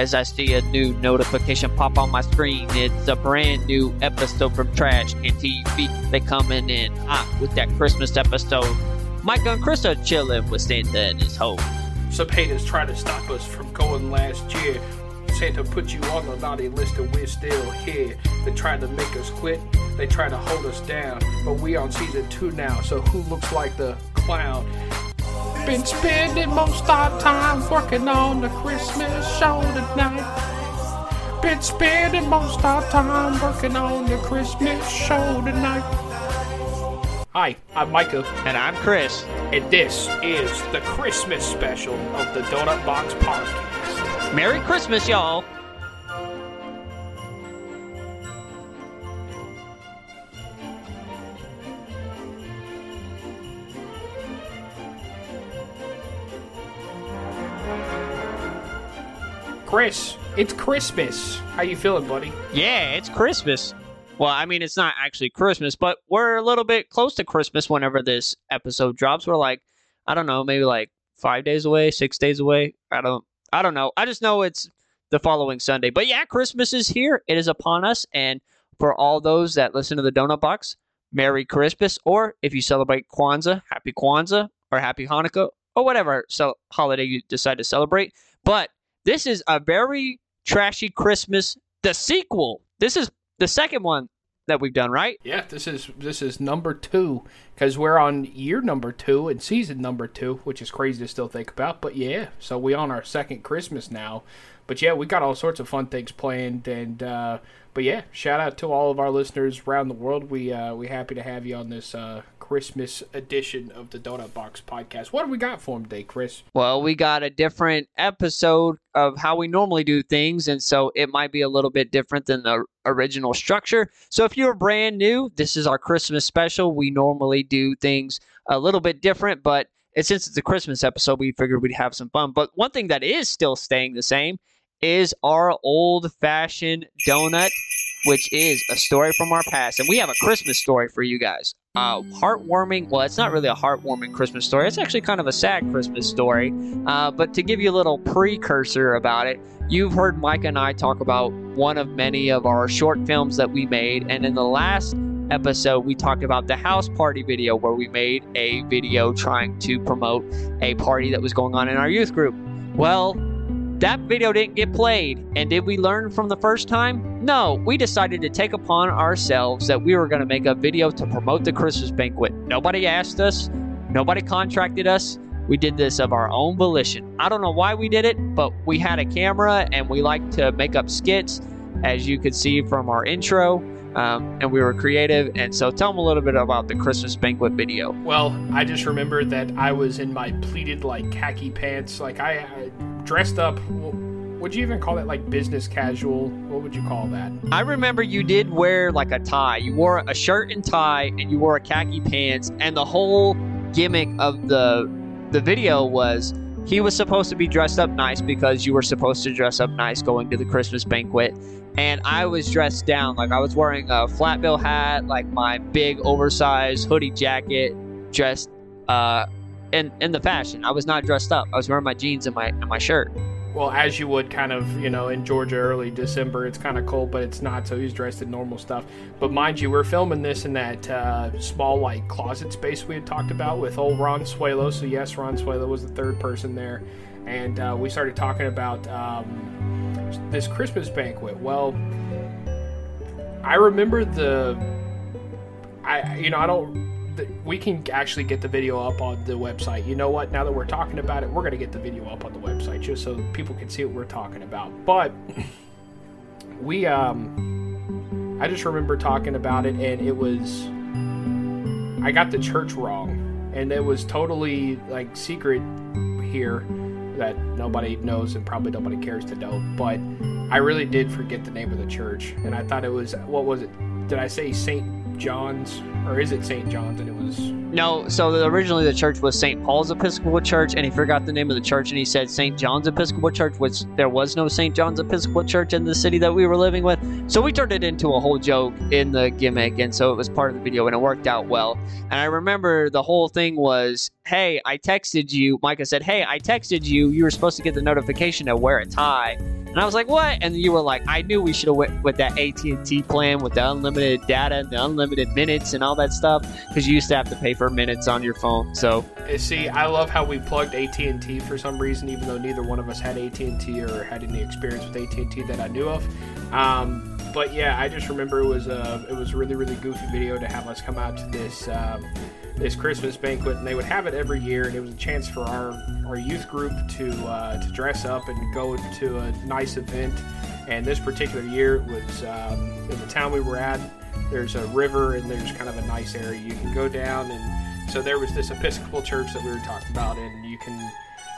as I see a new notification pop on my screen. It's a brand new episode from Trash Can TV. They coming in hot with that Christmas episode. Micah and Chris are chilling with Santa and his hoes. Some haters try to stop us from going last year. Santa put you on the naughty list and we're still here. They tried to make us quit, they tried to hold us down. But we on season two now, so who looks like the clown? Been spending most our time working on the Christmas show tonight. Been spending most our time working on the Christmas show tonight. Hi, I'm Micah, And I'm Chris. and this is the Christmas special of the Donut Box Podcast. Merry Christmas, y'all. Chris, it's Christmas. How you feeling, buddy? Yeah, it's Christmas. Well, I mean, it's not actually Christmas, but we're a little bit close to Christmas whenever this episode drops. We're like, I don't know, maybe like five days away, six days away. I don't, I don't know. I just know it's the following Sunday. But yeah, Christmas is here. It is upon us. And for all those that listen to the Donut Box, Merry Christmas. Or if you celebrate Kwanzaa, Happy Kwanzaa or Happy Hanukkah or whatever holiday you decide to celebrate. But this is a very trashy Christmas. The sequel. This is the second one that we've done, right? Yeah, this is this is number two because we're on year number two and season number two, which is crazy to still think about. But yeah, so we on our second Christmas now. But yeah, we got all sorts of fun things planned, and uh, but yeah, shout out to all of our listeners around the world. We uh, we happy to have you on this uh, Christmas edition of the Donut Box podcast. What do we got for him today, Chris? Well, we got a different episode of how we normally do things, and so it might be a little bit different than the original structure. So if you're brand new, this is our Christmas special. We normally do things a little bit different, but since it's a Christmas episode, we figured we'd have some fun. But one thing that is still staying the same is our old fashioned donut, which is a story from our past. And we have a Christmas story for you guys. Uh, heartwarming. Well, it's not really a heartwarming Christmas story. It's actually kind of a sad Christmas story. Uh, but to give you a little precursor about it, you've heard Mike and I talk about one of many of our short films that we made. And in the last episode, we talked about the house party video where we made a video trying to promote a party that was going on in our youth group. Well, that video didn't get played. And did we learn from the first time? No, we decided to take upon ourselves that we were going to make a video to promote the Christmas banquet. Nobody asked us, nobody contracted us. We did this of our own volition. I don't know why we did it, but we had a camera and we like to make up skits, as you could see from our intro. Um, and we were creative. And so tell them a little bit about the Christmas banquet video. Well, I just remember that I was in my pleated like khaki pants, like I, I dressed up. Would you even call that like business casual? What would you call that? I remember you did wear like a tie. You wore a shirt and tie, and you wore a khaki pants, and the whole gimmick of the the video was he was supposed to be dressed up nice because you were supposed to dress up nice going to the Christmas banquet. And I was dressed down. Like I was wearing a flat bill hat, like my big oversized hoodie jacket, dressed uh in in the fashion. I was not dressed up. I was wearing my jeans and my and my shirt. Well, as you would kind of, you know, in Georgia early December, it's kind of cold, but it's not, so he's dressed in normal stuff. But mind you, we're filming this in that uh, small, like, closet space we had talked about with old Ron Suelo. So, yes, Ron Suelo was the third person there. And uh, we started talking about um, this Christmas banquet. Well, I remember the. I, you know, I don't we can actually get the video up on the website. You know what? Now that we're talking about it, we're going to get the video up on the website just so people can see what we're talking about. But we, um, I just remember talking about it, and it was, I got the church wrong, and it was totally like secret here that nobody knows and probably nobody cares to know. But I really did forget the name of the church, and I thought it was what was it? Did I say Saint John's or is it St. John's? And it was No, so the, originally the church was St. Paul's Episcopal Church, and he forgot the name of the church, and he said St. John's Episcopal Church, which there was no St. John's Episcopal Church in the city that we were living with. So we turned it into a whole joke in the gimmick, and so it was part of the video, and it worked out well. And I remember the whole thing was, hey, I texted you. Micah said, hey, I texted you. You were supposed to get the notification to wear a tie. And I was like, what? And you were like, I knew we should have went with that AT&T plan with the unlimited data and the unlimited minutes and all that stuff because you used to have to pay for minutes on your phone. So Uh, See, I love how we plugged AT&T for some reason, even though neither one of us had AT&T or had any experience with AT&T that I knew of. Um, but yeah, I just remember it was a it was a really really goofy video to have us come out to this um, this Christmas banquet, and they would have it every year, and it was a chance for our our youth group to uh, to dress up and go to a nice event. And this particular year it was um, in the town we were at. There's a river, and there's kind of a nice area you can go down and so there was this Episcopal church that we were talking about, and you can,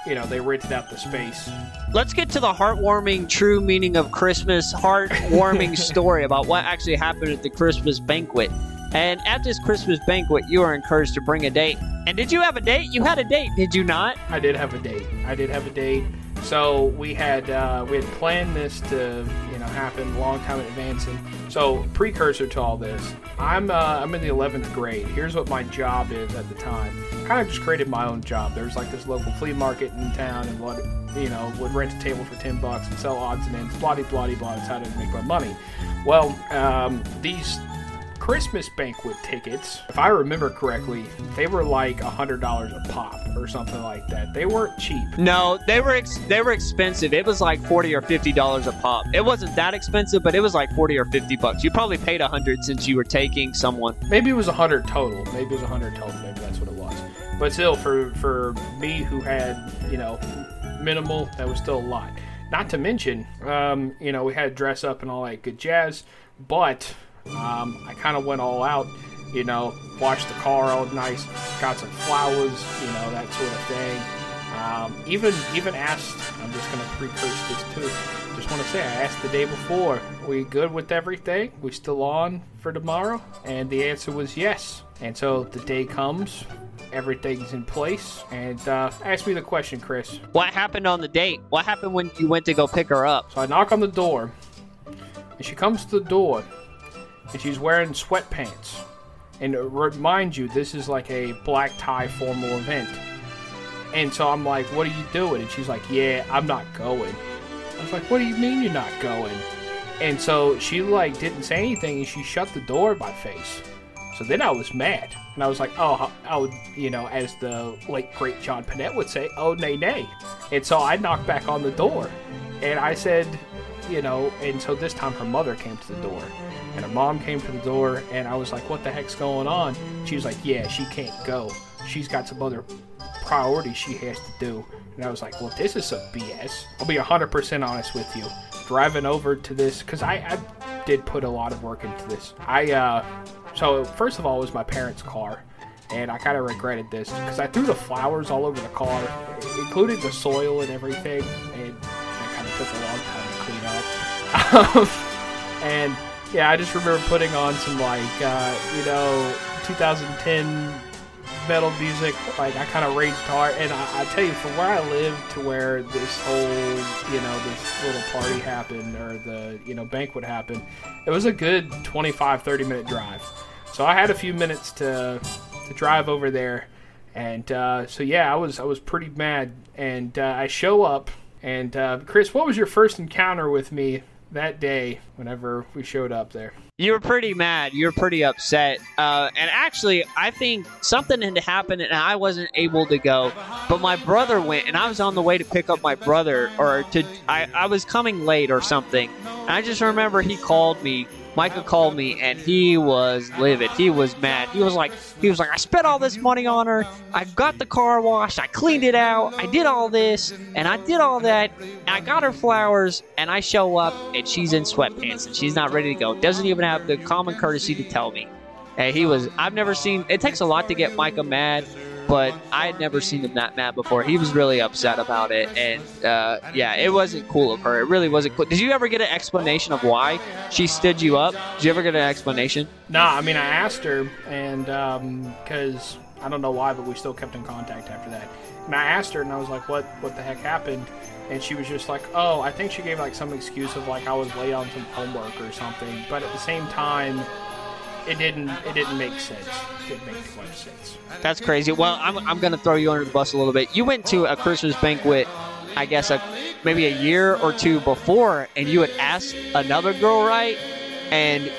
you know, they rented out the space. let's get to the heartwarming, true meaning of Christmas, heartwarming story about what actually happened at the Christmas banquet. And at this Christmas banquet, you are encouraged to bring a date. And did you have a date? You had a date, did you not? I did have a date. I did have a date. So we had uh, we had planned this to know happen a long time in advance. And so precursor to all this, I'm uh, I'm in the 11th grade. Here's what my job is at the time. Kind of just created my own job. There's like this local flea market in town, and what you know would rent a table for 10 bucks and sell odds and ends. Bloody bloody blah. That's how to make my money. Well, um, these Christmas banquet tickets, if I remember correctly, they were like a hundred dollars a pop or something like that. They weren't cheap. No, they were ex- they were expensive. It was like forty or fifty dollars a pop. It wasn't that expensive, but it was like forty or fifty bucks. You probably paid a hundred since you were taking someone. Maybe it was a hundred total. Maybe it was a hundred total. Maybe that's what it was. But still, for for me who had you know minimal, that was still a lot. Not to mention, um, you know, we had dress up and all that good jazz. But um, I kind of went all out. You know, washed the car all nice, got some flowers, you know, that sort of thing. Um, even even asked. I'm just gonna precurse this too. Just want to say, I asked the day before, we good with everything? We still on for tomorrow? And the answer was yes. And so the day comes, everything's in place. And uh, ask me the question, Chris. What happened on the date? What happened when you went to go pick her up? So I knock on the door, and she comes to the door, and she's wearing sweatpants. And remind you, this is like a black tie formal event. And so I'm like, what are you doing? And she's like, yeah, I'm not going. I was like, what do you mean you're not going? And so she like didn't say anything and she shut the door in my face. So then I was mad. And I was like, oh, I would, you know, as the late great John Pinette would say, oh, nay, nay. And so I knocked back on the door. And I said, you know, and so this time her mother came to the door. And her mom came to the door. And I was like, what the heck's going on? She was like, yeah, she can't go. She's got some other priorities she has to do. And I was like, well, this is some BS. I'll be 100% honest with you. Driving over to this, because I, I did put a lot of work into this. I, uh, so first of all, it was my parents' car. And I kind of regretted this because I threw the flowers all over the car, including the soil and everything. And that kind of took a long time to clean up. Um, and yeah, I just remember putting on some like, uh, you know, 2010 metal music. Like I kind of raged hard, and I, I tell you, from where I live to where this whole, you know, this little party happened or the, you know, banquet happened, it was a good 25, 30 minute drive. So I had a few minutes to to drive over there, and uh, so yeah, I was I was pretty mad, and uh, I show up, and uh, Chris, what was your first encounter with me that day? Whenever we showed up there. You were pretty mad. You were pretty upset. Uh, and actually, I think something had happened and I wasn't able to go. But my brother went, and I was on the way to pick up my brother, or to I, I was coming late or something. And I just remember he called me. Micah called me, and he was livid. He was mad. He was like, he was like, I spent all this money on her. I got the car washed. I cleaned it out. I did all this, and I did all that. And I got her flowers, and I show up, and she's in sweatpants, and she's not ready to go. Doesn't even have the common courtesy to tell me. And he was. I've never seen. It takes a lot to get Micah mad, but I had never seen him that mad before. He was really upset about it, and uh, yeah, it wasn't cool of her. It really wasn't cool. Did you ever get an explanation of why she stood you up? Did you ever get an explanation? No, I mean I asked her, and because I don't know why, but we still kept in contact after that. And I asked her, and I was like, "What? What the heck happened?" And she was just like, "Oh, I think she gave like some excuse of like I was late on some homework or something." But at the same time, it didn't. It didn't make sense. It didn't make much sense. That's crazy. Well, I'm, I'm to throw you under the bus a little bit. You went to a Christmas banquet I guess a maybe a year or two before, and you had asked another girl, right? And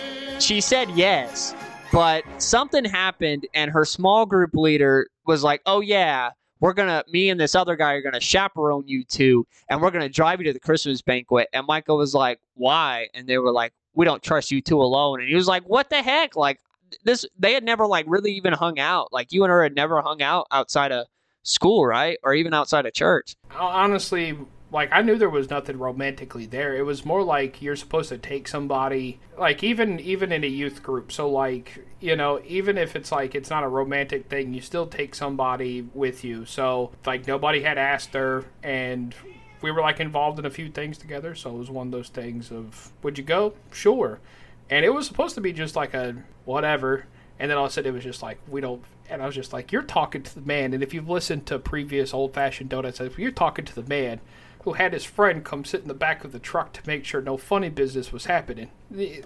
she said yes, but something happened, and her small group leader was like, "Oh yeah." We're gonna, me and this other guy are gonna chaperone you two, and we're gonna drive you to the Christmas banquet. And Michael was like, "Why?" And they were like, "We don't trust you two alone." And he was like, "What the heck? Like, this they had never like really even hung out. Like you and her had never hung out outside of school, right? Or even outside of church. Honestly, like I knew there was nothing romantically there. It was more like you're supposed to take somebody like even even in a youth group. So like, you know, even if it's like it's not a romantic thing, you still take somebody with you. So like nobody had asked her and we were like involved in a few things together, so it was one of those things of would you go? Sure. And it was supposed to be just like a whatever. And then all of a sudden it was just like, we don't. And I was just like, you're talking to the man. And if you've listened to previous old fashioned donuts, if you're talking to the man who had his friend come sit in the back of the truck to make sure no funny business was happening.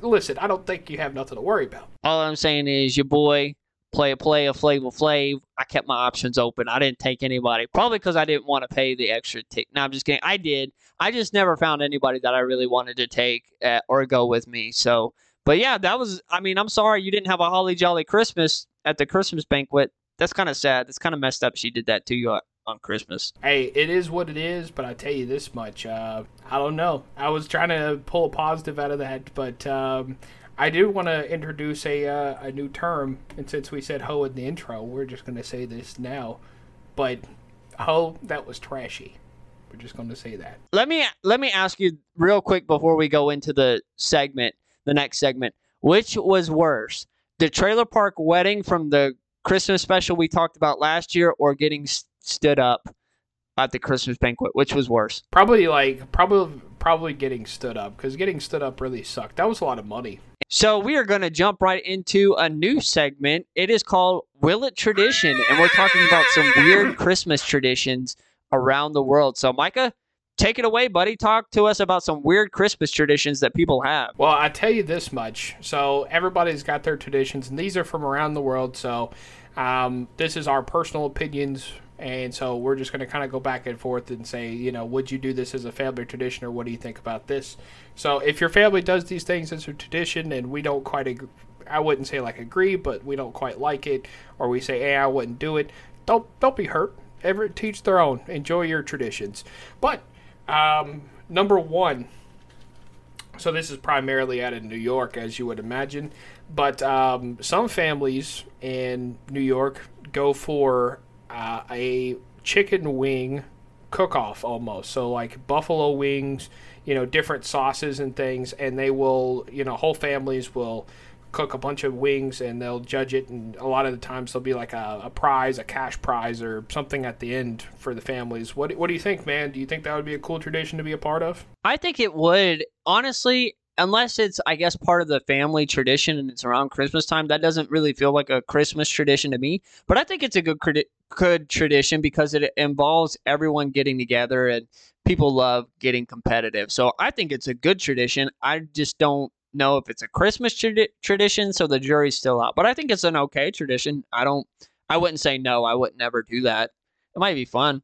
Listen, I don't think you have nothing to worry about. All I'm saying is your boy play a play a Flavor Flav. I kept my options open. I didn't take anybody, probably because I didn't want to pay the extra tick. No, I'm just kidding. I did. I just never found anybody that I really wanted to take uh, or go with me. So but yeah, that was. I mean, I'm sorry you didn't have a holly jolly Christmas at the Christmas banquet. That's kind of sad. That's kind of messed up. She did that to you on Christmas. Hey, it is what it is. But I tell you this much. Uh, I don't know. I was trying to pull a positive out of that, but um, I do want to introduce a uh, a new term. And since we said "ho" in the intro, we're just going to say this now. But "ho," that was trashy. We're just going to say that. Let me let me ask you real quick before we go into the segment the next segment. Which was worse, the trailer park wedding from the Christmas special we talked about last year, or getting st- stood up at the Christmas banquet? Which was worse? Probably like probably probably getting stood up because getting stood up really sucked. That was a lot of money. So we are going to jump right into a new segment. It is called Will It Tradition, and we're talking about some weird Christmas traditions around the world. So Micah, take it away, buddy. Talk to us about some weird Christmas traditions that people have. Well, I tell you this much. So everybody's got their traditions, and these are from around the world. So um, this is our personal opinions. And so we're just going to kind of go back and forth and say, you know, would you do this as a family tradition or what do you think about this? So if your family does these things as a tradition and we don't quite agree, I wouldn't say like agree, but we don't quite like it, or we say, hey, I wouldn't do it, don't don't be hurt. Ever teach their own. Enjoy your traditions. But um, number one. So this is primarily out in New York, as you would imagine, but um, some families in New York go for uh, a chicken wing cook-off almost. So like buffalo wings, you know, different sauces and things, and they will, you know, whole families will cook a bunch of wings and they'll judge it and a lot of the times there'll be like a, a, prize a cash prize or something at the end for the families. What, what do you think man? Do you think that would be a cool tradition to be a part of? I think it would. Honestly unless it's i guess part of the family tradition and it's around christmas time that doesn't really feel like a christmas tradition to me but i think it's a good good tradition because it involves everyone getting together and people love getting competitive so i think it's a good tradition i just don't know if it's a Christmas tra- tradition, so the jury's still out. But I think it's an okay tradition. I don't. I wouldn't say no. I would never do that. It might be fun.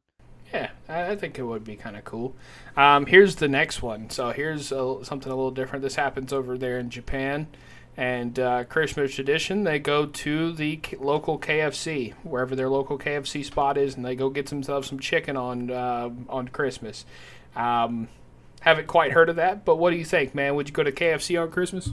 Yeah, I think it would be kind of cool. Um, here's the next one. So here's a, something a little different. This happens over there in Japan, and uh, Christmas tradition. They go to the k- local KFC, wherever their local KFC spot is, and they go get themselves some chicken on uh, on Christmas. Um, haven't quite heard of that, but what do you think, man? Would you go to KFC on Christmas?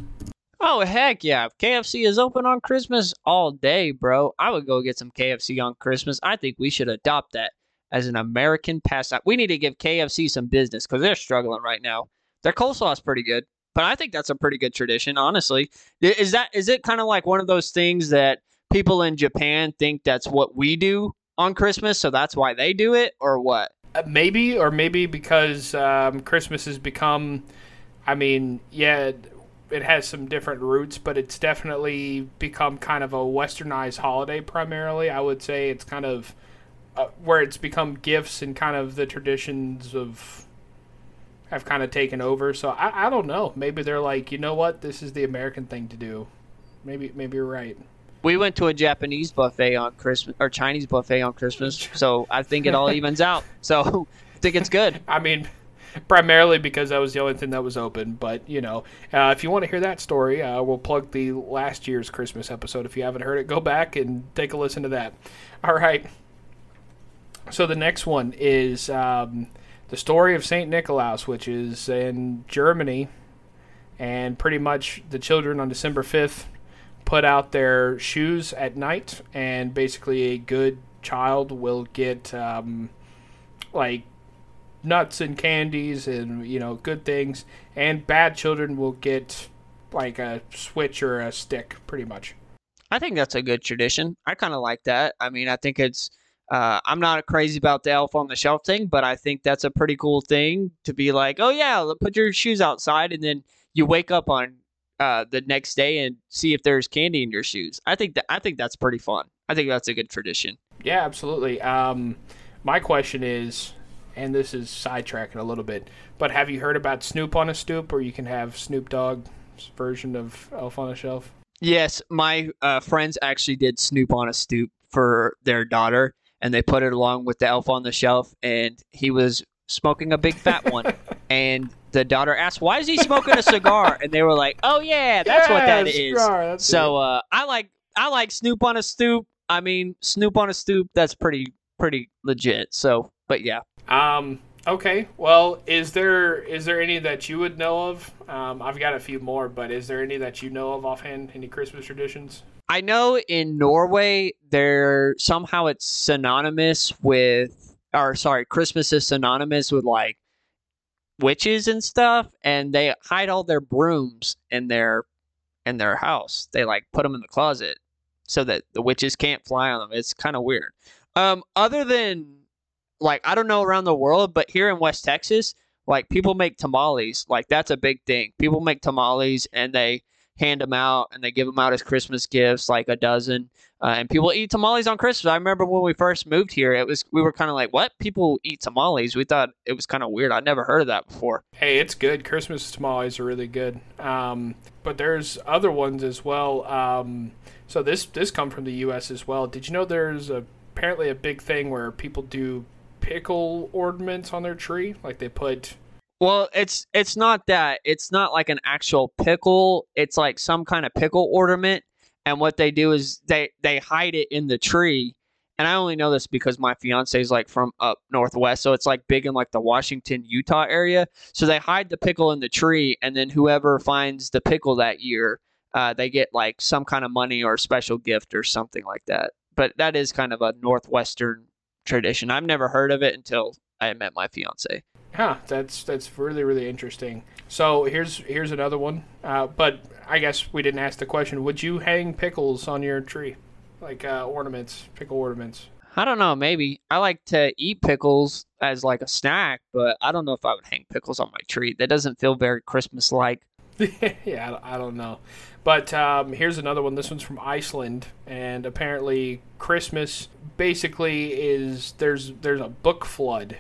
Oh heck yeah! KFC is open on Christmas all day, bro. I would go get some KFC on Christmas. I think we should adopt that as an American pastime. We need to give KFC some business because they're struggling right now. Their coleslaw is pretty good, but I think that's a pretty good tradition, honestly. Is that is it kind of like one of those things that people in Japan think that's what we do on Christmas, so that's why they do it, or what? Uh, maybe, or maybe because um, Christmas has become. I mean, yeah, it has some different roots, but it's definitely become kind of a westernized holiday primarily. I would say it's kind of uh, where it's become gifts and kind of the traditions of have kind of taken over. So I, I don't know. Maybe they're like, you know what, this is the American thing to do. Maybe maybe you're right. We went to a Japanese buffet on Christmas or Chinese buffet on Christmas, so I think it all evens out. So I think it's good. I mean, primarily because that was the only thing that was open. But you know, uh, if you want to hear that story, uh, we'll plug the last year's Christmas episode. If you haven't heard it, go back and take a listen to that. All right. So the next one is um, the story of Saint Nicholas, which is in Germany, and pretty much the children on December fifth put out their shoes at night, and basically a good child will get um, like nuts and candies and you know good things, and bad children will get like a switch or a stick, pretty much. I think that's a good tradition. I kind of like that. I mean, I think it's. Uh, I'm not crazy about the elf on the shelf thing, but I think that's a pretty cool thing to be like, oh yeah, put your shoes outside, and then you wake up on uh, the next day and see if there's candy in your shoes. I think that I think that's pretty fun. I think that's a good tradition. Yeah, absolutely. Um, my question is, and this is sidetracking a little bit, but have you heard about Snoop on a Stoop, or you can have Snoop Dogg's version of Elf on a Shelf? Yes, my uh, friends actually did Snoop on a Stoop for their daughter, and they put it along with the Elf on the Shelf, and he was smoking a big fat one. and the daughter asked, "Why is he smoking a cigar?" And they were like, "Oh yeah, that's yeah, what that is." Cigar, so uh, I like I like Snoop on a Stoop. I mean, Snoop on a Stoop. That's pretty pretty legit. So, but yeah. Um. Okay. Well, is there is there any that you would know of? Um, I've got a few more, but is there any that you know of offhand? Any Christmas traditions? I know in Norway, there somehow it's synonymous with, or sorry, Christmas is synonymous with like witches and stuff, and they hide all their brooms in their in their house. They like put them in the closet so that the witches can't fly on them. It's kind of weird. Um, other than like I don't know around the world, but here in West Texas, like people make tamales. Like that's a big thing. People make tamales and they hand them out and they give them out as Christmas gifts, like a dozen. Uh, and people eat tamales on Christmas. I remember when we first moved here, it was we were kind of like, "What? People eat tamales?" We thought it was kind of weird. I'd never heard of that before. Hey, it's good. Christmas tamales are really good. Um, but there's other ones as well. Um, so this this come from the U.S. as well. Did you know there's a, apparently a big thing where people do pickle ornaments on their tree? Like they put well, it's it's not that. It's not like an actual pickle. It's like some kind of pickle ornament. And what they do is they they hide it in the tree. And I only know this because my fiance is like from up northwest, so it's like big in like the Washington, Utah area. So they hide the pickle in the tree, and then whoever finds the pickle that year, uh, they get like some kind of money or special gift or something like that. But that is kind of a northwestern tradition. I've never heard of it until I met my fiance. Huh, that's that's really really interesting. So here's here's another one. Uh, but I guess we didn't ask the question. Would you hang pickles on your tree, like uh, ornaments, pickle ornaments? I don't know. Maybe I like to eat pickles as like a snack, but I don't know if I would hang pickles on my tree. That doesn't feel very Christmas like. yeah, I don't know. But um, here's another one. This one's from Iceland, and apparently Christmas basically is there's there's a book flood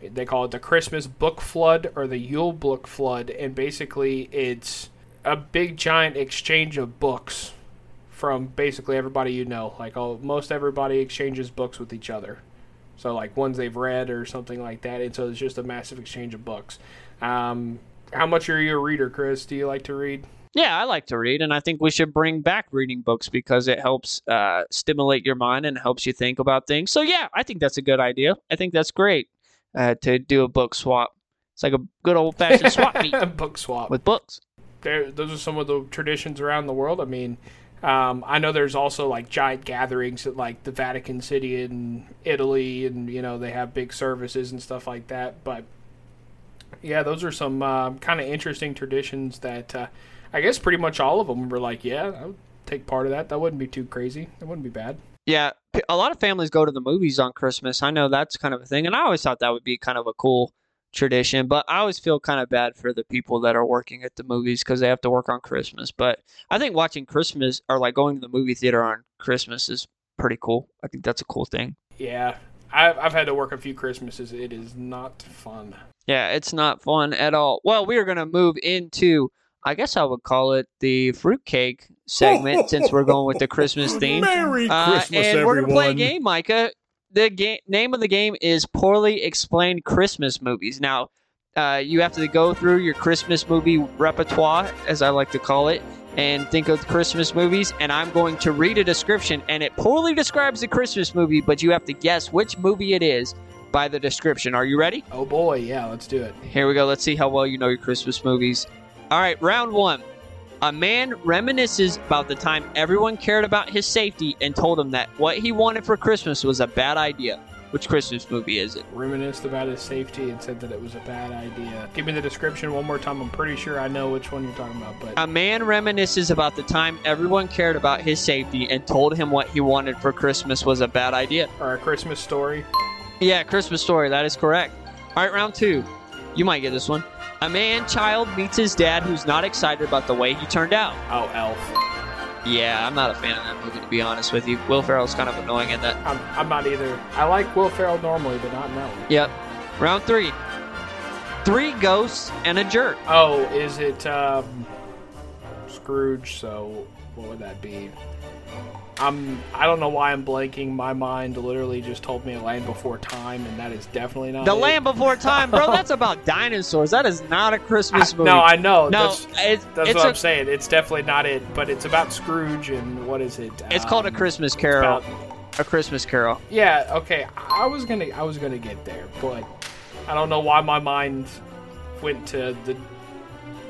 they call it the Christmas book flood or the Yule book flood, and basically it's a big giant exchange of books from basically everybody you know. Like all, most everybody exchanges books with each other. So like ones they've read or something like that, and so it's just a massive exchange of books. Um, how much are you a reader, Chris? Do you like to read? Yeah, I like to read, and I think we should bring back reading books because it helps uh, stimulate your mind and helps you think about things. So yeah, I think that's a good idea. I think that's great uh, to do a book swap. It's like a good old fashioned swap meet. book swap with books. There, those are some of the traditions around the world. I mean, um, I know there's also like giant gatherings at like the Vatican City in Italy, and you know they have big services and stuff like that. But yeah, those are some uh, kind of interesting traditions that uh, I guess pretty much all of them were like, yeah, I would take part of that. That wouldn't be too crazy. That wouldn't be bad. Yeah, a lot of families go to the movies on Christmas. I know that's kind of a thing, and I always thought that would be kind of a cool tradition. But I always feel kind of bad for the people that are working at the movies because they have to work on Christmas. But I think watching Christmas or like going to the movie theater on Christmas is pretty cool. I think that's a cool thing. Yeah, I've, I've had to work a few Christmases. It is not fun. Yeah, it's not fun at all. Well, we are going to move into I guess I would call it the fruitcake segment since we're going with the Christmas theme. Merry uh, Christmas, and everyone. we're gonna play a game, Micah. the game name of the game is Poorly Explained Christmas Movies. Now, uh, you have to go through your Christmas movie repertoire, as I like to call it, and think of Christmas movies. And I'm going to read a description, and it poorly describes the Christmas movie, but you have to guess which movie it is by the description. Are you ready? Oh boy, yeah, let's do it. Here we go. Let's see how well you know your Christmas movies. All right, round one. A man reminisces about the time everyone cared about his safety and told him that what he wanted for Christmas was a bad idea. Which Christmas movie is it? Reminisced about his safety and said that it was a bad idea. Give me the description one more time. I'm pretty sure I know which one you're talking about, but A man reminisces about the time everyone cared about his safety and told him what he wanted for Christmas was a bad idea. or a Christmas story. Yeah, Christmas story. That is correct. All right, round two. You might get this one. A man child meets his dad who's not excited about the way he turned out. Oh, Elf. Yeah, I'm not a fan of that movie to be honest with you. Will Ferrell's kind of annoying in that. I'm, I'm not either. I like Will Ferrell normally, but not in that one. Yep. Round three. Three ghosts and a jerk. Oh, is it um, Scrooge? So what would that be? I'm. I don't know why I'm blanking. My mind literally just told me a Land Before Time, and that is definitely not The it. Land Before Time, bro. That's about dinosaurs. That is not a Christmas I- movie. no, I know. no, that's, it's, that's it's what I'm saying. It's definitely not it. But it's about Scrooge and what is it? It's called a Um, Christmas Carol. about- A Christmas Carol. Yeah. Okay. I was gonna. I was gonna get there, but I don't know why my mind went to the.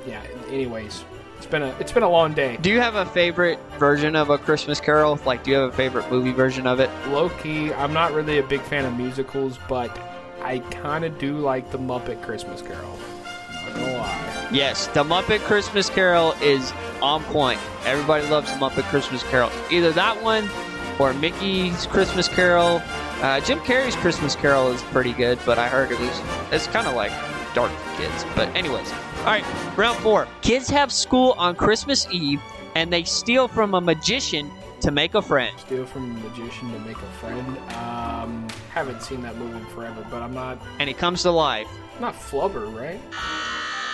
Yeah. Anyways, it's been a. It's been a long day. Do you have a favorite version of a Christmas Carol? Like, do you have a favorite movie version of it? Low key, I'm not really a big fan of musicals, but I kind of do like the Muppet Christmas Carol. Not gonna lie. Yes, the Muppet Christmas Carol is on point. Everybody loves the Muppet Christmas Carol. Either that one or Mickey's Christmas Carol. Uh, Jim Carrey's Christmas Carol is pretty good, but I heard it was it's kind of like dark for kids. But anyways, all right, round four. Kids have school on Christmas Eve, and they steal from a magician to make a friend. Steal from a magician to make a friend. Um, haven't seen that movie in forever, but I'm not. And he comes to life. Not Flubber, right?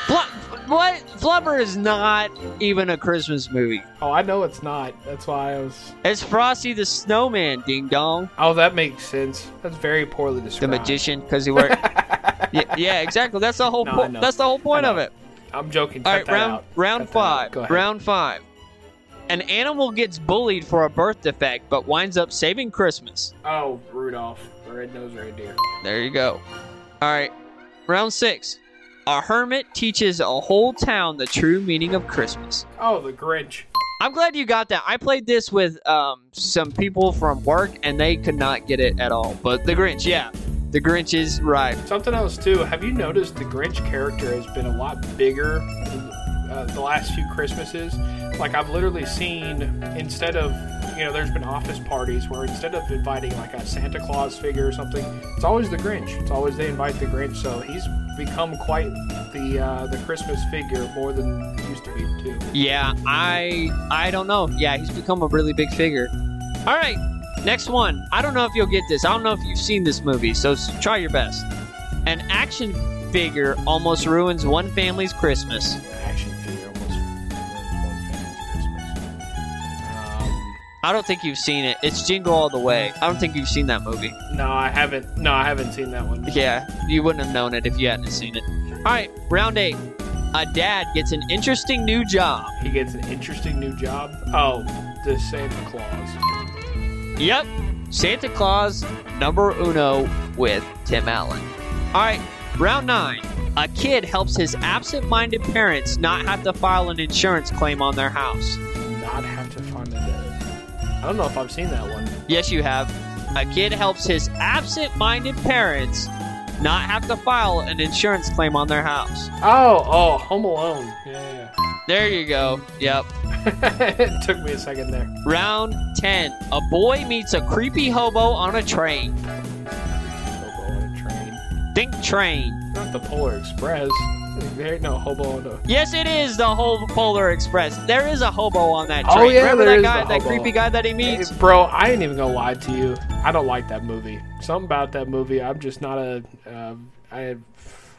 Flu- what? Flubber is not even a Christmas movie. Oh, I know it's not. That's why I was. It's Frosty the Snowman, ding dong. Oh, that makes sense. That's very poorly described. The magician, because he wears. yeah, yeah, exactly. That's the whole. No, po- that's the whole point of it. I'm joking. All right, round out. round Cut five. Round five. An animal gets bullied for a birth defect, but winds up saving Christmas. Oh, Rudolph, the red-nosed reindeer. There you go. All right, round six. A hermit teaches a whole town the true meaning of Christmas. Oh, the Grinch. I'm glad you got that. I played this with um, some people from work, and they could not get it at all. But the Grinch, yeah, the Grinch is right. Something else too. Have you noticed the Grinch character has been a lot bigger uh, the last few Christmases? Like I've literally seen instead of you know, there's been office parties where instead of inviting like a Santa Claus figure or something, it's always the Grinch. It's always they invite the Grinch. So he's become quite the uh, the Christmas figure more than he used to be too. Yeah, I I don't know. Yeah, he's become a really big figure. All right, next one. I don't know if you'll get this. I don't know if you've seen this movie, so try your best. An action figure almost ruins one family's Christmas. Action figure almost ruins one family's Christmas. Um, I don't think you've seen it. It's Jingle All the Way. I don't think you've seen that movie. no, I haven't. No, I haven't seen that one. Yeah, you wouldn't have known it if you hadn't seen it. All right, round eight. A dad gets an interesting new job. He gets an interesting new job. Oh, the Santa Claus. Yep, Santa Claus number uno with Tim Allen. All right, round nine. A kid helps his absent minded parents not have to file an insurance claim on their house. Not have to find it. I don't know if I've seen that one. Yes, you have. A kid helps his absent minded parents not have to file an insurance claim on their house. Oh, oh, Home Alone. Yeah, There you go. Yep. it took me a second there. Round 10. A boy meets a creepy hobo on a train. Hobo on a train. Think train. Not the Polar Express. There ain't no hobo on a. Yes, it is the whole Polar Express. There is a hobo on that Oh, train. yeah, Remember there that guy, the that creepy guy that he meets? Hey, bro, I ain't even gonna lie to you. I don't like that movie. Something about that movie, I'm just not a. Uh, I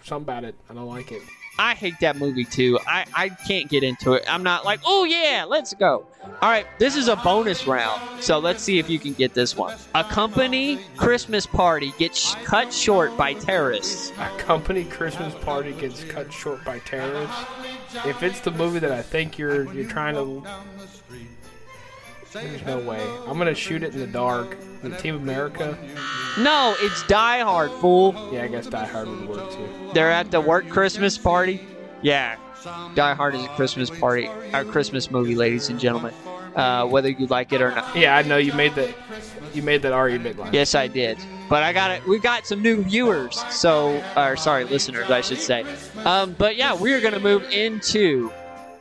something about it. I don't like it. I hate that movie too. I, I can't get into it. I'm not like, oh yeah, let's go. All right, this is a bonus round. So let's see if you can get this one. A company Christmas party gets cut short by terrorists. A company Christmas party gets cut short by terrorists. If it's the movie that I think you're you're trying to, there's no way. I'm gonna shoot it in the dark. The Team America. No, it's Die Hard, fool. Yeah, I guess Die Hard would work too. They're at the work Christmas party. Yeah, Die Hard is a Christmas party, a Christmas movie, ladies and gentlemen. Uh, whether you like it or not. Yeah, I know you made that. You made that argument. Last Yes, I did. But I got it. We got some new viewers, so or sorry, listeners, I should say. Um, but yeah, we are going to move into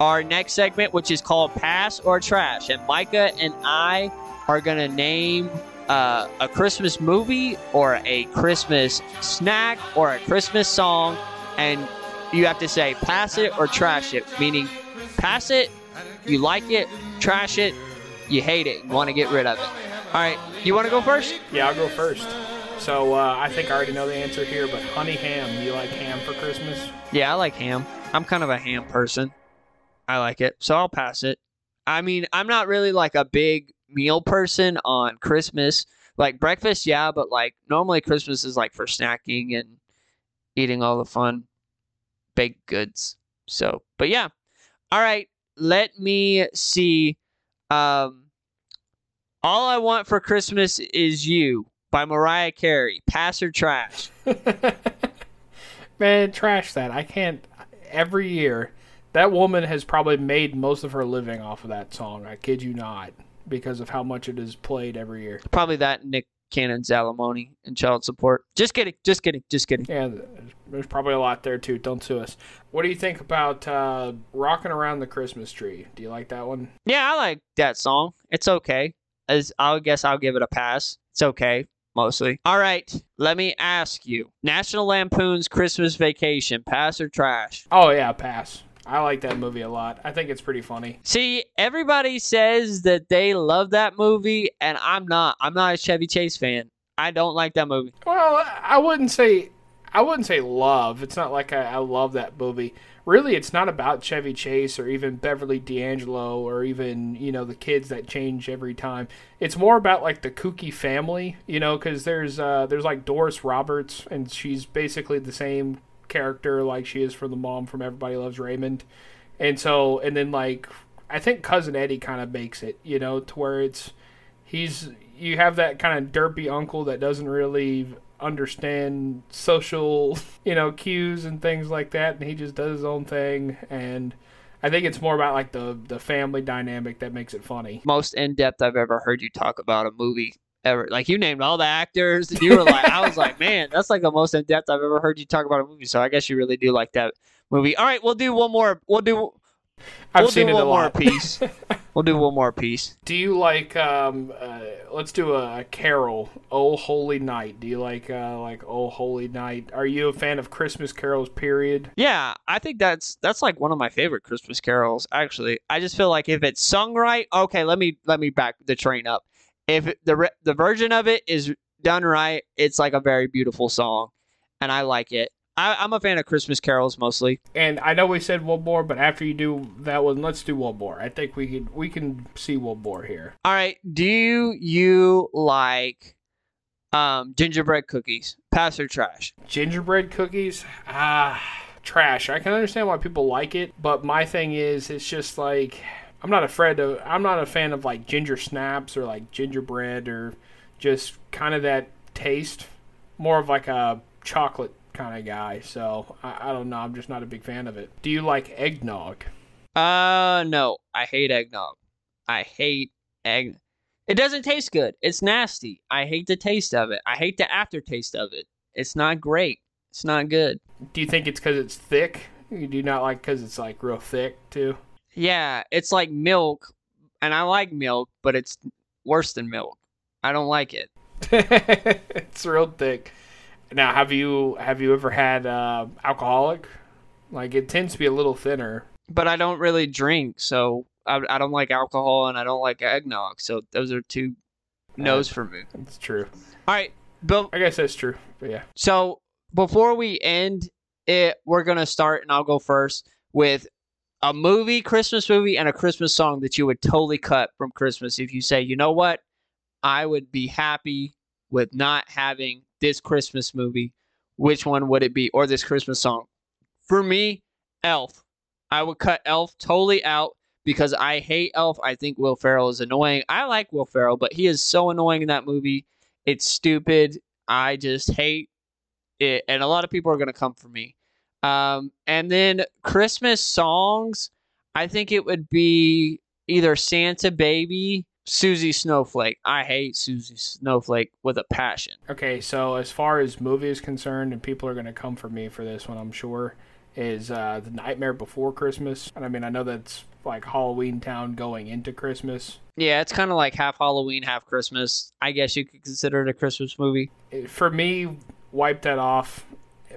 our next segment, which is called Pass or Trash, and Micah and I are going to name uh, a Christmas movie or a Christmas snack or a Christmas song, and you have to say pass it or trash it, meaning pass it, you like it, trash it, you hate it, you want to get rid of it. All right, you want to go first? Yeah, I'll go first. So uh, I think I already know the answer here, but honey ham. You like ham for Christmas? Yeah, I like ham. I'm kind of a ham person. I like it, so I'll pass it. I mean, I'm not really like a big meal person on Christmas. Like breakfast, yeah, but like normally Christmas is like for snacking and eating all the fun baked goods. So, but yeah. All right, let me see. Um, all I want for Christmas is you by Mariah Carey. Pass or trash? Man, trash that. I can't. Every year, that woman has probably made most of her living off of that song. I kid you not, because of how much it is played every year. Probably that Nick Cannon's alimony and child support. Just kidding. Just kidding. Just kidding. Yeah, there's probably a lot there too. Don't sue us. What do you think about uh, "Rocking Around the Christmas Tree"? Do you like that one? Yeah, I like that song. It's okay. As I guess I'll give it a pass. It's okay. Mostly. All right. Let me ask you: National Lampoon's Christmas Vacation. Pass or trash? Oh yeah, pass. I like that movie a lot. I think it's pretty funny. See, everybody says that they love that movie, and I'm not. I'm not a Chevy Chase fan. I don't like that movie. Well, I wouldn't say I wouldn't say love. It's not like I, I love that movie. Really, it's not about Chevy Chase or even Beverly D'Angelo or even you know the kids that change every time. It's more about like the kooky family, you know, because there's uh, there's like Doris Roberts and she's basically the same character like she is from the mom from Everybody Loves Raymond, and so and then like I think cousin Eddie kind of makes it, you know, to where it's he's you have that kind of derpy uncle that doesn't really understand social, you know, cues and things like that, and he just does his own thing. And I think it's more about like the the family dynamic that makes it funny. Most in depth I've ever heard you talk about a movie ever. Like you named all the actors, and you were like, I was like, man, that's like the most in depth I've ever heard you talk about a movie. So I guess you really do like that movie. All right, we'll do one more. We'll do. I've we'll seen do it one a more lot. piece. we'll do one more piece. Do you like? Um, uh, let's do a, a Carol. Oh Holy Night. Do you like uh, like Oh Holy Night? Are you a fan of Christmas carols? Period. Yeah, I think that's that's like one of my favorite Christmas carols. Actually, I just feel like if it's sung right, okay, let me let me back the train up. If the the version of it is done right, it's like a very beautiful song, and I like it. I, I'm a fan of Christmas carols mostly. And I know we said one more, but after you do that one, let's do one more. I think we could we can see one more here. All right, do you like um, gingerbread cookies? Pass or trash? Gingerbread cookies, ah, trash. I can understand why people like it, but my thing is, it's just like I'm not afraid of. I'm not a fan of like ginger snaps or like gingerbread or just kind of that taste. More of like a chocolate kind of guy. So I, I don't know. I'm just not a big fan of it. Do you like eggnog? Uh, no, I hate eggnog. I hate egg. It doesn't taste good. It's nasty. I hate the taste of it. I hate the aftertaste of it. It's not great. It's not good. Do you think it's because it's thick? You do not like because it's like real thick too. Yeah, it's like milk, and I like milk, but it's worse than milk. I don't like it. it's real thick. Now, have you have you ever had uh, alcoholic? Like it tends to be a little thinner. But I don't really drink, so I, I don't like alcohol and I don't like eggnog. So those are two no's for me. It's true. All right, Bill. I guess that's true. But yeah, So before we end it, we're gonna start, and I'll go first with a movie, Christmas movie, and a Christmas song that you would totally cut from Christmas if you say, you know what, I would be happy with not having this Christmas movie. Which one would it be, or this Christmas song? For me, Elf. I would cut Elf totally out because I hate Elf. I think Will Ferrell is annoying. I like Will Ferrell, but he is so annoying in that movie. It's stupid. I just hate it, and a lot of people are gonna come for me. Um, and then Christmas songs, I think it would be either Santa Baby, Susie Snowflake. I hate Susie Snowflake with a passion. Okay, so as far as movie is concerned, and people are going to come for me for this one, I'm sure, is uh, The Nightmare Before Christmas. And I mean, I know that's like Halloween Town going into Christmas. Yeah, it's kind of like half Halloween, half Christmas. I guess you could consider it a Christmas movie. For me, wipe that off.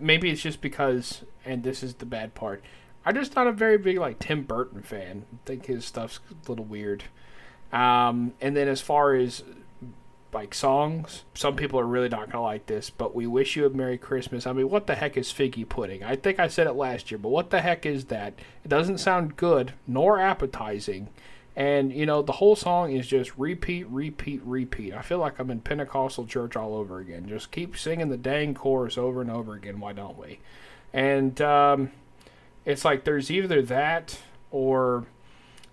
Maybe it's just because, and this is the bad part, I'm just not a very big like Tim Burton fan. I think his stuff's a little weird. Um, and then as far as like songs, some people are really not gonna like this, but "We Wish You a Merry Christmas." I mean, what the heck is figgy pudding? I think I said it last year, but what the heck is that? It doesn't sound good nor appetizing. And you know, the whole song is just repeat, repeat, repeat. I feel like I'm in Pentecostal church all over again. Just keep singing the dang chorus over and over again. Why don't we? And um, it's like there's either that or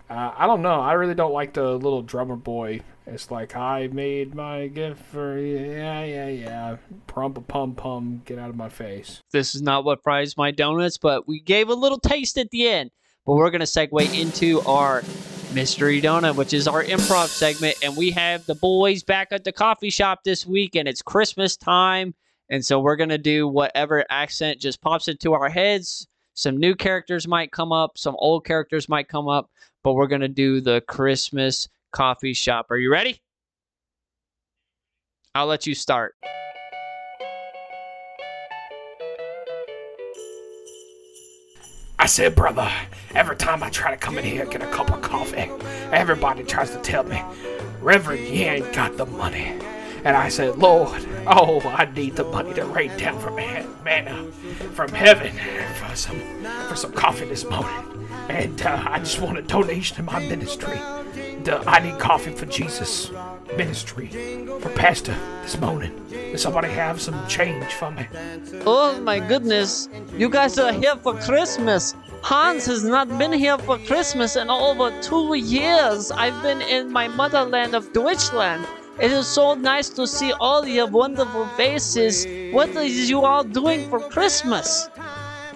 uh, I don't know. I really don't like the little drummer boy. It's like I made my gift for. Yeah, yeah, yeah. Prum pum pum. Get out of my face. This is not what fries my donuts, but we gave a little taste at the end. But we're gonna segue into our mystery donut, which is our improv segment, and we have the boys back at the coffee shop this week, and it's Christmas time, and so we're gonna do whatever accent just pops into our heads. Some new characters might come up, some old characters might come up, but we're gonna do the Christmas coffee shop. Are you ready? I'll let you start. I said, brother, every time I try to come in here and get a cup of coffee, everybody tries to tell me, Reverend, you ain't got the money. And I said, Lord, oh, I need the money to rain down from he- manna, from heaven for some for some coffee this morning. And uh, I just want a donation to my ministry. The I Need Coffee for Jesus ministry for Pastor this morning. Does somebody have some change for me? Oh my goodness, you guys are here for Christmas. Hans has not been here for Christmas in over two years. I've been in my motherland of Deutschland. It is so nice to see all your wonderful faces. What is you all doing for Christmas?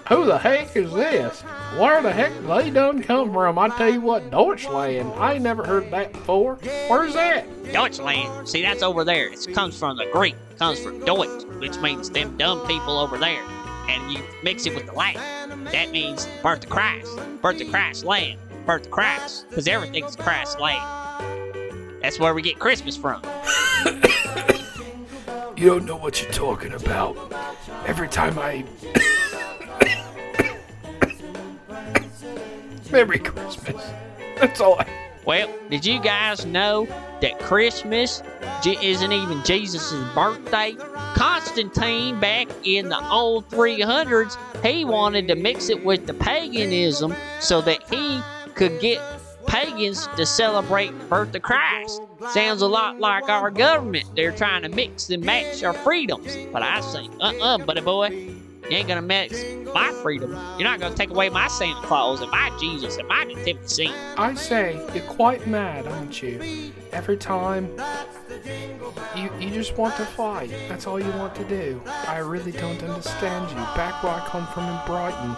Who the heck is this? Where the heck they done come from? I tell you what, Deutschland. I ain't never heard that before. Where's that? Deutschland. See, that's over there. It comes from the Greek. It comes from Deutsch, which means them dumb people over there. And you mix it with the Latin. That means birth of Christ. Birth of Christ land. Birth of Christ. Because everything's Christ land. That's where we get Christmas from. You don't know what you're talking about. Every time I. Merry Christmas. That's all I. Well, did you guys know that Christmas isn't even Jesus' birthday? Constantine, back in the old 300s, he wanted to mix it with the paganism so that he could get pagans to celebrate the birth of Christ. Sounds a lot like our government. They're trying to mix and match our freedoms. But I say, uh-uh, buddy boy. You ain't gonna mix my freedom. You're not gonna take away my Santa Claus and my Jesus and my nativity scene. I say, you're quite mad, aren't you? Every time you you just want to fight. That's all you want to do. I really don't understand you. Back where I come from in Brighton,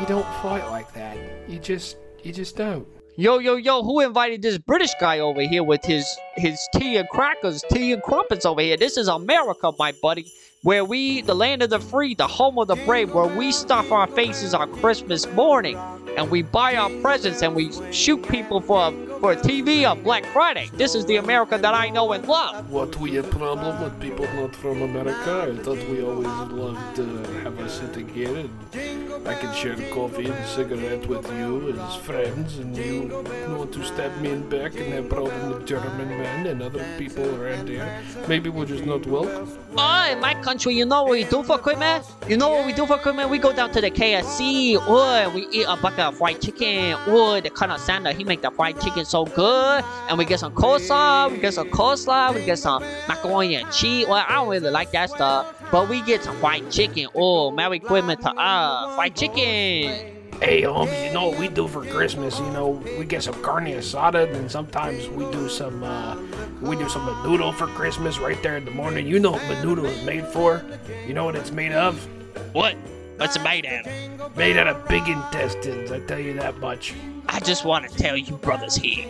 you don't fight like that. You just you just don't. Yo, yo, yo, who invited this British guy over here with his his tea and crackers, tea and crumpets over here? This is America, my buddy, where we, the land of the free, the home of the brave, where we stuff our faces on Christmas morning and we buy our presents and we shoot people for for TV on Black Friday. This is the America that I know and love. What we a problem with people not from America? I thought we always loved to have us sit together and I can share coffee and cigarette with you as friends and you want to stab me in back and have problem with German men and other people around here. Maybe we're just not welcome. Oh, my country, you know what we do for Christmas? You know what we do for Christmas? We go down to the KFC, oh, we eat a bucket of fried chicken. Oh, the kind of he make the fried chicken so good. And we get some coleslaw, we get some coleslaw, we get some macaroni and cheese. Well, I don't really like that stuff, but we get some fried chicken. Oh, Merry Christmas to us, fried chicken. Hey, Holmes, you know what we do for Christmas? You know, we get some carne asada, and sometimes we do some, uh, we do some menudo for Christmas right there in the morning. You know what menudo is made for? You know what it's made of? What? What's it made out of? Made out of big intestines, I tell you that much. I just want to tell you, brothers here,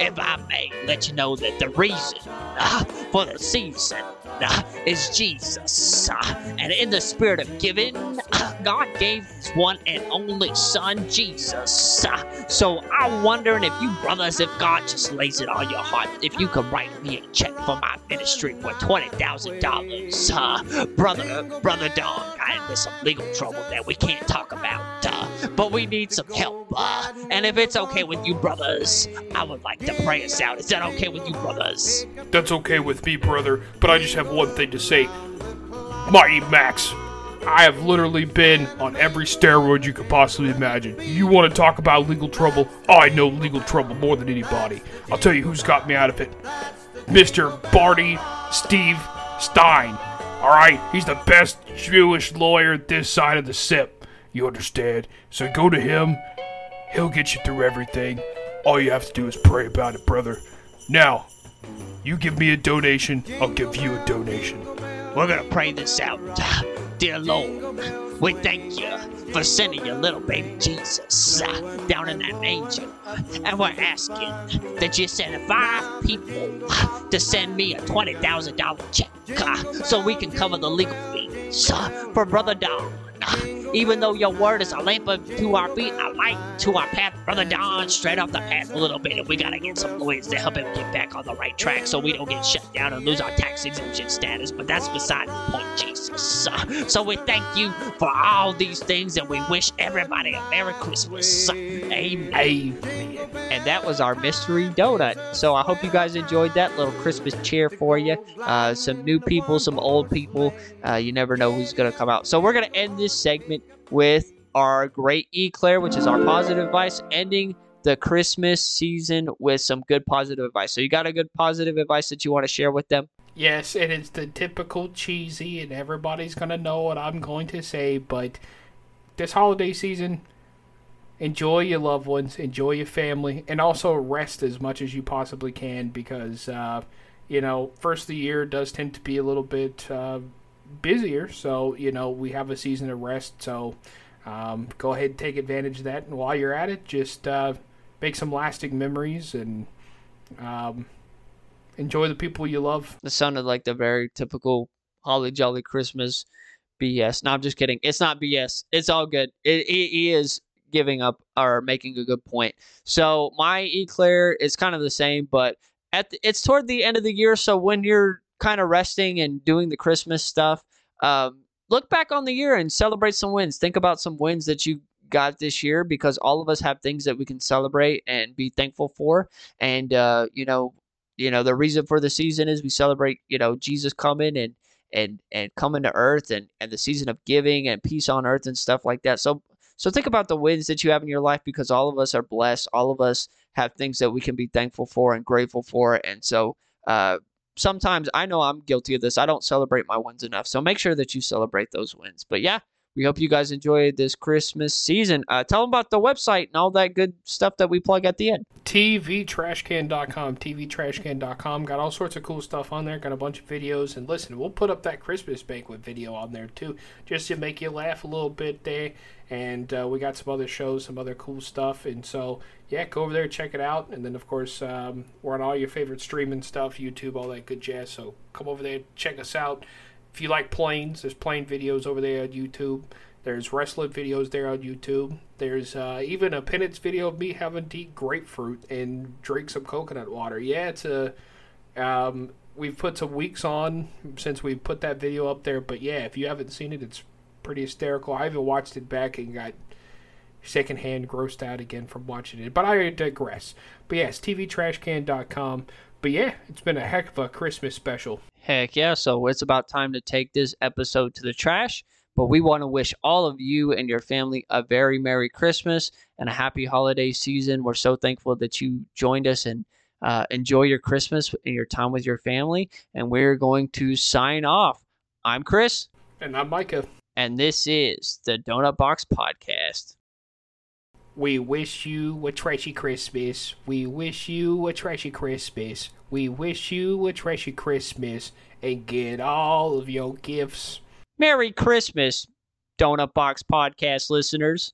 if I may let you know that the reason uh, for the season is Jesus. And in the spirit of giving, God gave his one and only son, Jesus. So I'm wondering if you brothers, if God just lays it on your heart, if you could write me a check for my ministry for $20,000. Uh, brother, brother dog, I in some legal trouble that we can't talk about, uh, but we need some help. Uh, and if it's okay with you brothers, I would like to pray us out. Is that okay with you brothers? That's okay with me, brother, but I just have one thing to say. Mighty Max, I have literally been on every steroid you could possibly imagine. You want to talk about legal trouble? Oh, I know legal trouble more than anybody. I'll tell you who's got me out of it. Mr. Barty Steve Stein. Alright, he's the best Jewish lawyer this side of the SIP. You understand? So go to him, he'll get you through everything. All you have to do is pray about it, brother. Now, you give me a donation, I'll give you a donation. We're gonna pray this out. Dear Lord, we thank you for sending your little baby Jesus uh, down in that manger. And we're asking that you send five people uh, to send me a $20,000 check uh, so we can cover the legal fees for Brother Don. Even though your word is a lamp to our feet, a light to our path, Brother Don, straight off the path a little bit, and we gotta get some lawyers to help him get back on the right track so we don't get shut down and lose our tax exemption status. But that's beside the point, Jesus. So we thank you for all these things, and we wish everybody a Merry Christmas. Amen. And that was our mystery donut. So I hope you guys enjoyed that little Christmas cheer for you. Uh, some new people, some old people. Uh, you never know who's to come out. So we're to end this segment with our great eclair, which is our positive advice, ending the Christmas season with some good positive advice. So you got a good positive advice that you want to share with them? Yes, it is the typical cheesy, and everybody's gonna know what I'm going to say, but this holiday season, enjoy your loved ones, enjoy your family, and also rest as much as you possibly can because, uh, you know, first of the year does tend to be a little bit uh, busier, so, you know, we have a season of rest, so um, go ahead and take advantage of that, and while you're at it, just uh, make some lasting memories and. Um, enjoy the people you love. It sounded like the very typical holly jolly Christmas BS. No, I'm just kidding. It's not BS. It's all good. It, he is giving up or making a good point. So my eclair is kind of the same, but at the, it's toward the end of the year. So when you're kind of resting and doing the Christmas stuff, um, look back on the year and celebrate some wins. Think about some wins that you got this year because all of us have things that we can celebrate and be thankful for. And uh, you know, you know, the reason for the season is we celebrate, you know, Jesus coming and and and coming to earth and and the season of giving and peace on earth and stuff like that. So so think about the wins that you have in your life because all of us are blessed. All of us have things that we can be thankful for and grateful for. And so uh sometimes I know I'm guilty of this. I don't celebrate my wins enough. So make sure that you celebrate those wins. But yeah, we hope you guys enjoyed this Christmas season. Uh, tell them about the website and all that good stuff that we plug at the end. TVTrashcan.com. TVTrashcan.com. Got all sorts of cool stuff on there. Got a bunch of videos. And listen, we'll put up that Christmas banquet video on there too, just to make you laugh a little bit there. And uh, we got some other shows, some other cool stuff. And so, yeah, go over there, check it out. And then, of course, um, we're on all your favorite streaming stuff YouTube, all that good jazz. So come over there, check us out. If you like planes, there's plane videos over there on YouTube. There's wrestling videos there on YouTube. There's uh, even a penance video of me having to eat grapefruit and drink some coconut water. Yeah, it's a. Um, we've put some weeks on since we put that video up there, but yeah, if you haven't seen it, it's pretty hysterical. I even watched it back and got secondhand grossed out again from watching it. But I digress. But yes, TVTrashcan.com But yeah, it's been a heck of a Christmas special. Heck yeah. So it's about time to take this episode to the trash. But we want to wish all of you and your family a very Merry Christmas and a happy holiday season. We're so thankful that you joined us and uh, enjoy your Christmas and your time with your family. And we're going to sign off. I'm Chris. And I'm Micah. And this is the Donut Box Podcast. We wish you a trashy Christmas. We wish you a trashy Christmas. We wish you a trashy Christmas and get all of your gifts. Merry Christmas, Donut Box Podcast listeners.